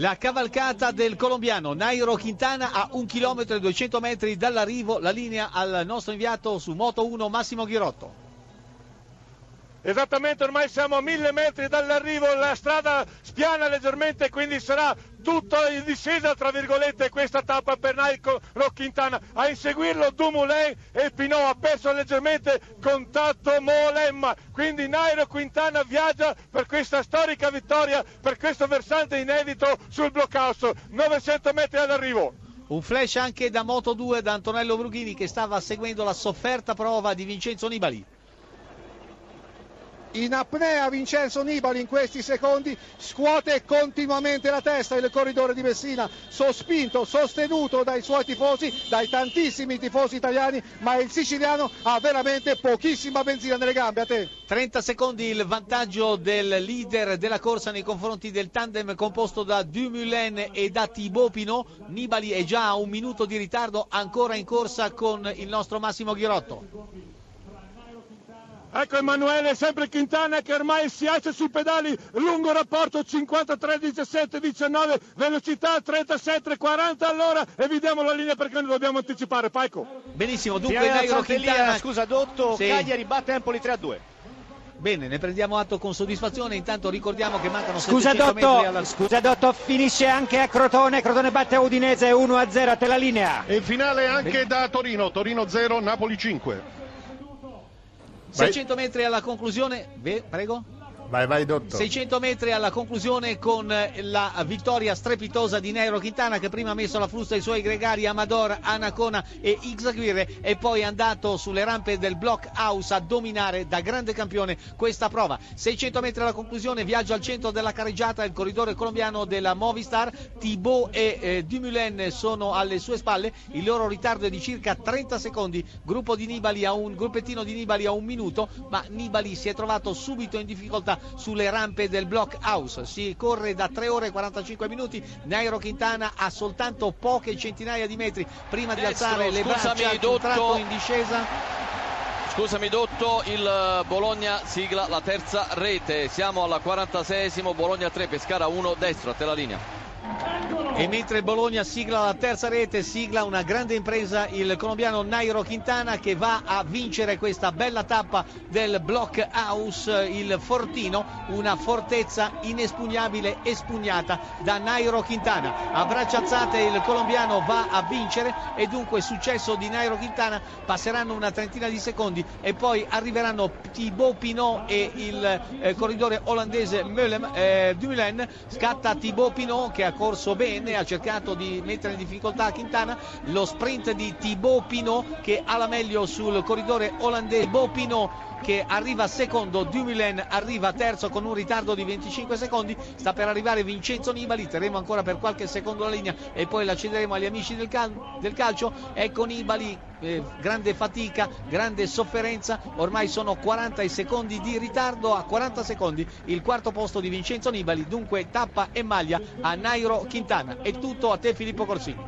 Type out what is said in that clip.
La cavalcata del colombiano Nairo Quintana a 1 km e 200 metri dall'arrivo, la linea al nostro inviato su Moto 1 Massimo Ghirotto. Esattamente, ormai siamo a mille metri dall'arrivo, la strada spiana leggermente, quindi sarà tutta in discesa, tra virgolette, questa tappa per Nairo Quintana. A inseguirlo Dumoulin e Pinot ha perso leggermente contatto Molemma. Quindi Nairo Quintana viaggia per questa storica vittoria, per questo versante inedito sul blockhouse. 900 metri all'arrivo. Un flash anche da Moto 2 da Antonello Brughini che stava seguendo la sofferta prova di Vincenzo Nibali in apnea Vincenzo Nibali in questi secondi scuote continuamente la testa il corridore di Messina sospinto, sostenuto dai suoi tifosi dai tantissimi tifosi italiani ma il siciliano ha veramente pochissima benzina nelle gambe a te. 30 secondi il vantaggio del leader della corsa nei confronti del tandem composto da Dumoulin e da Thibaut Pinot. Nibali è già a un minuto di ritardo ancora in corsa con il nostro Massimo Ghirotto Ecco Emanuele, sempre Quintana che ormai si alza sui pedali, lungo rapporto 53-17-19, velocità 37-40 all'ora e vediamo la linea perché noi dobbiamo anticipare, Paico. Benissimo, dunque Nairo Quintana... Scusa Dotto, sì. Cagliari batte Empoli 3-2. Bene, ne prendiamo atto con soddisfazione, intanto ricordiamo che mancano scusa 700 Dotto, alla... Scusa Dotto, finisce anche a Crotone, Crotone batte Udinese 1-0 a te la linea. E in finale anche da Torino, Torino 0, Napoli 5. 600 metri alla conclusione, prego. Vai, vai, dottor. 600 metri alla conclusione con la vittoria strepitosa di Nairo Quintana che prima ha messo la frusta ai suoi gregari Amador, Anacona e Ixaguirre e poi è andato sulle rampe del Block House a dominare da grande campione questa prova. 600 metri alla conclusione, viaggio al centro della carreggiata, il corridore colombiano della Movistar, Thibaut e eh, Dumoulin sono alle sue spalle, il loro ritardo è di circa 30 secondi, gruppo di Nibali a un gruppettino di Nibali a un minuto, ma Nibali si è trovato subito in difficoltà sulle rampe del Block House. Si corre da 3 ore e 45 minuti. Nairo Quintana ha soltanto poche centinaia di metri prima di Destro, alzare le braccia Dotto. in discesa. Scusami Dotto, il Bologna sigla la terza rete. Siamo alla 46esimo, Bologna 3, Pescara 1, destro, a te la linea. E mentre Bologna sigla la terza rete, sigla una grande impresa il colombiano Nairo Quintana che va a vincere questa bella tappa del Block House, il Fortino, una fortezza inespugnabile espugnata da Nairo Quintana. A braccia alzate il colombiano va a vincere e dunque successo di Nairo Quintana passeranno una trentina di secondi e poi arriveranno Thibaut Pinot e il eh, corridore olandese Müllem, eh, Dumoulin. Scatta Thibaut Pinot che ha corso bene, ha cercato di mettere in difficoltà Quintana, lo sprint di Thibaut Pinot che ha la meglio sul corridore olandese, Thibaut Pinot che arriva secondo, Dumoulin arriva terzo con un ritardo di 25 secondi, sta per arrivare Vincenzo Nibali, terremo ancora per qualche secondo la linea e poi la cederemo agli amici del, cal- del calcio, ecco Nibali, eh, grande fatica, grande sofferenza, ormai sono 40 secondi di ritardo, a 40 secondi il quarto posto di Vincenzo Nibali, dunque tappa e maglia a Nairo Quintana. È tutto a te Filippo Corsini.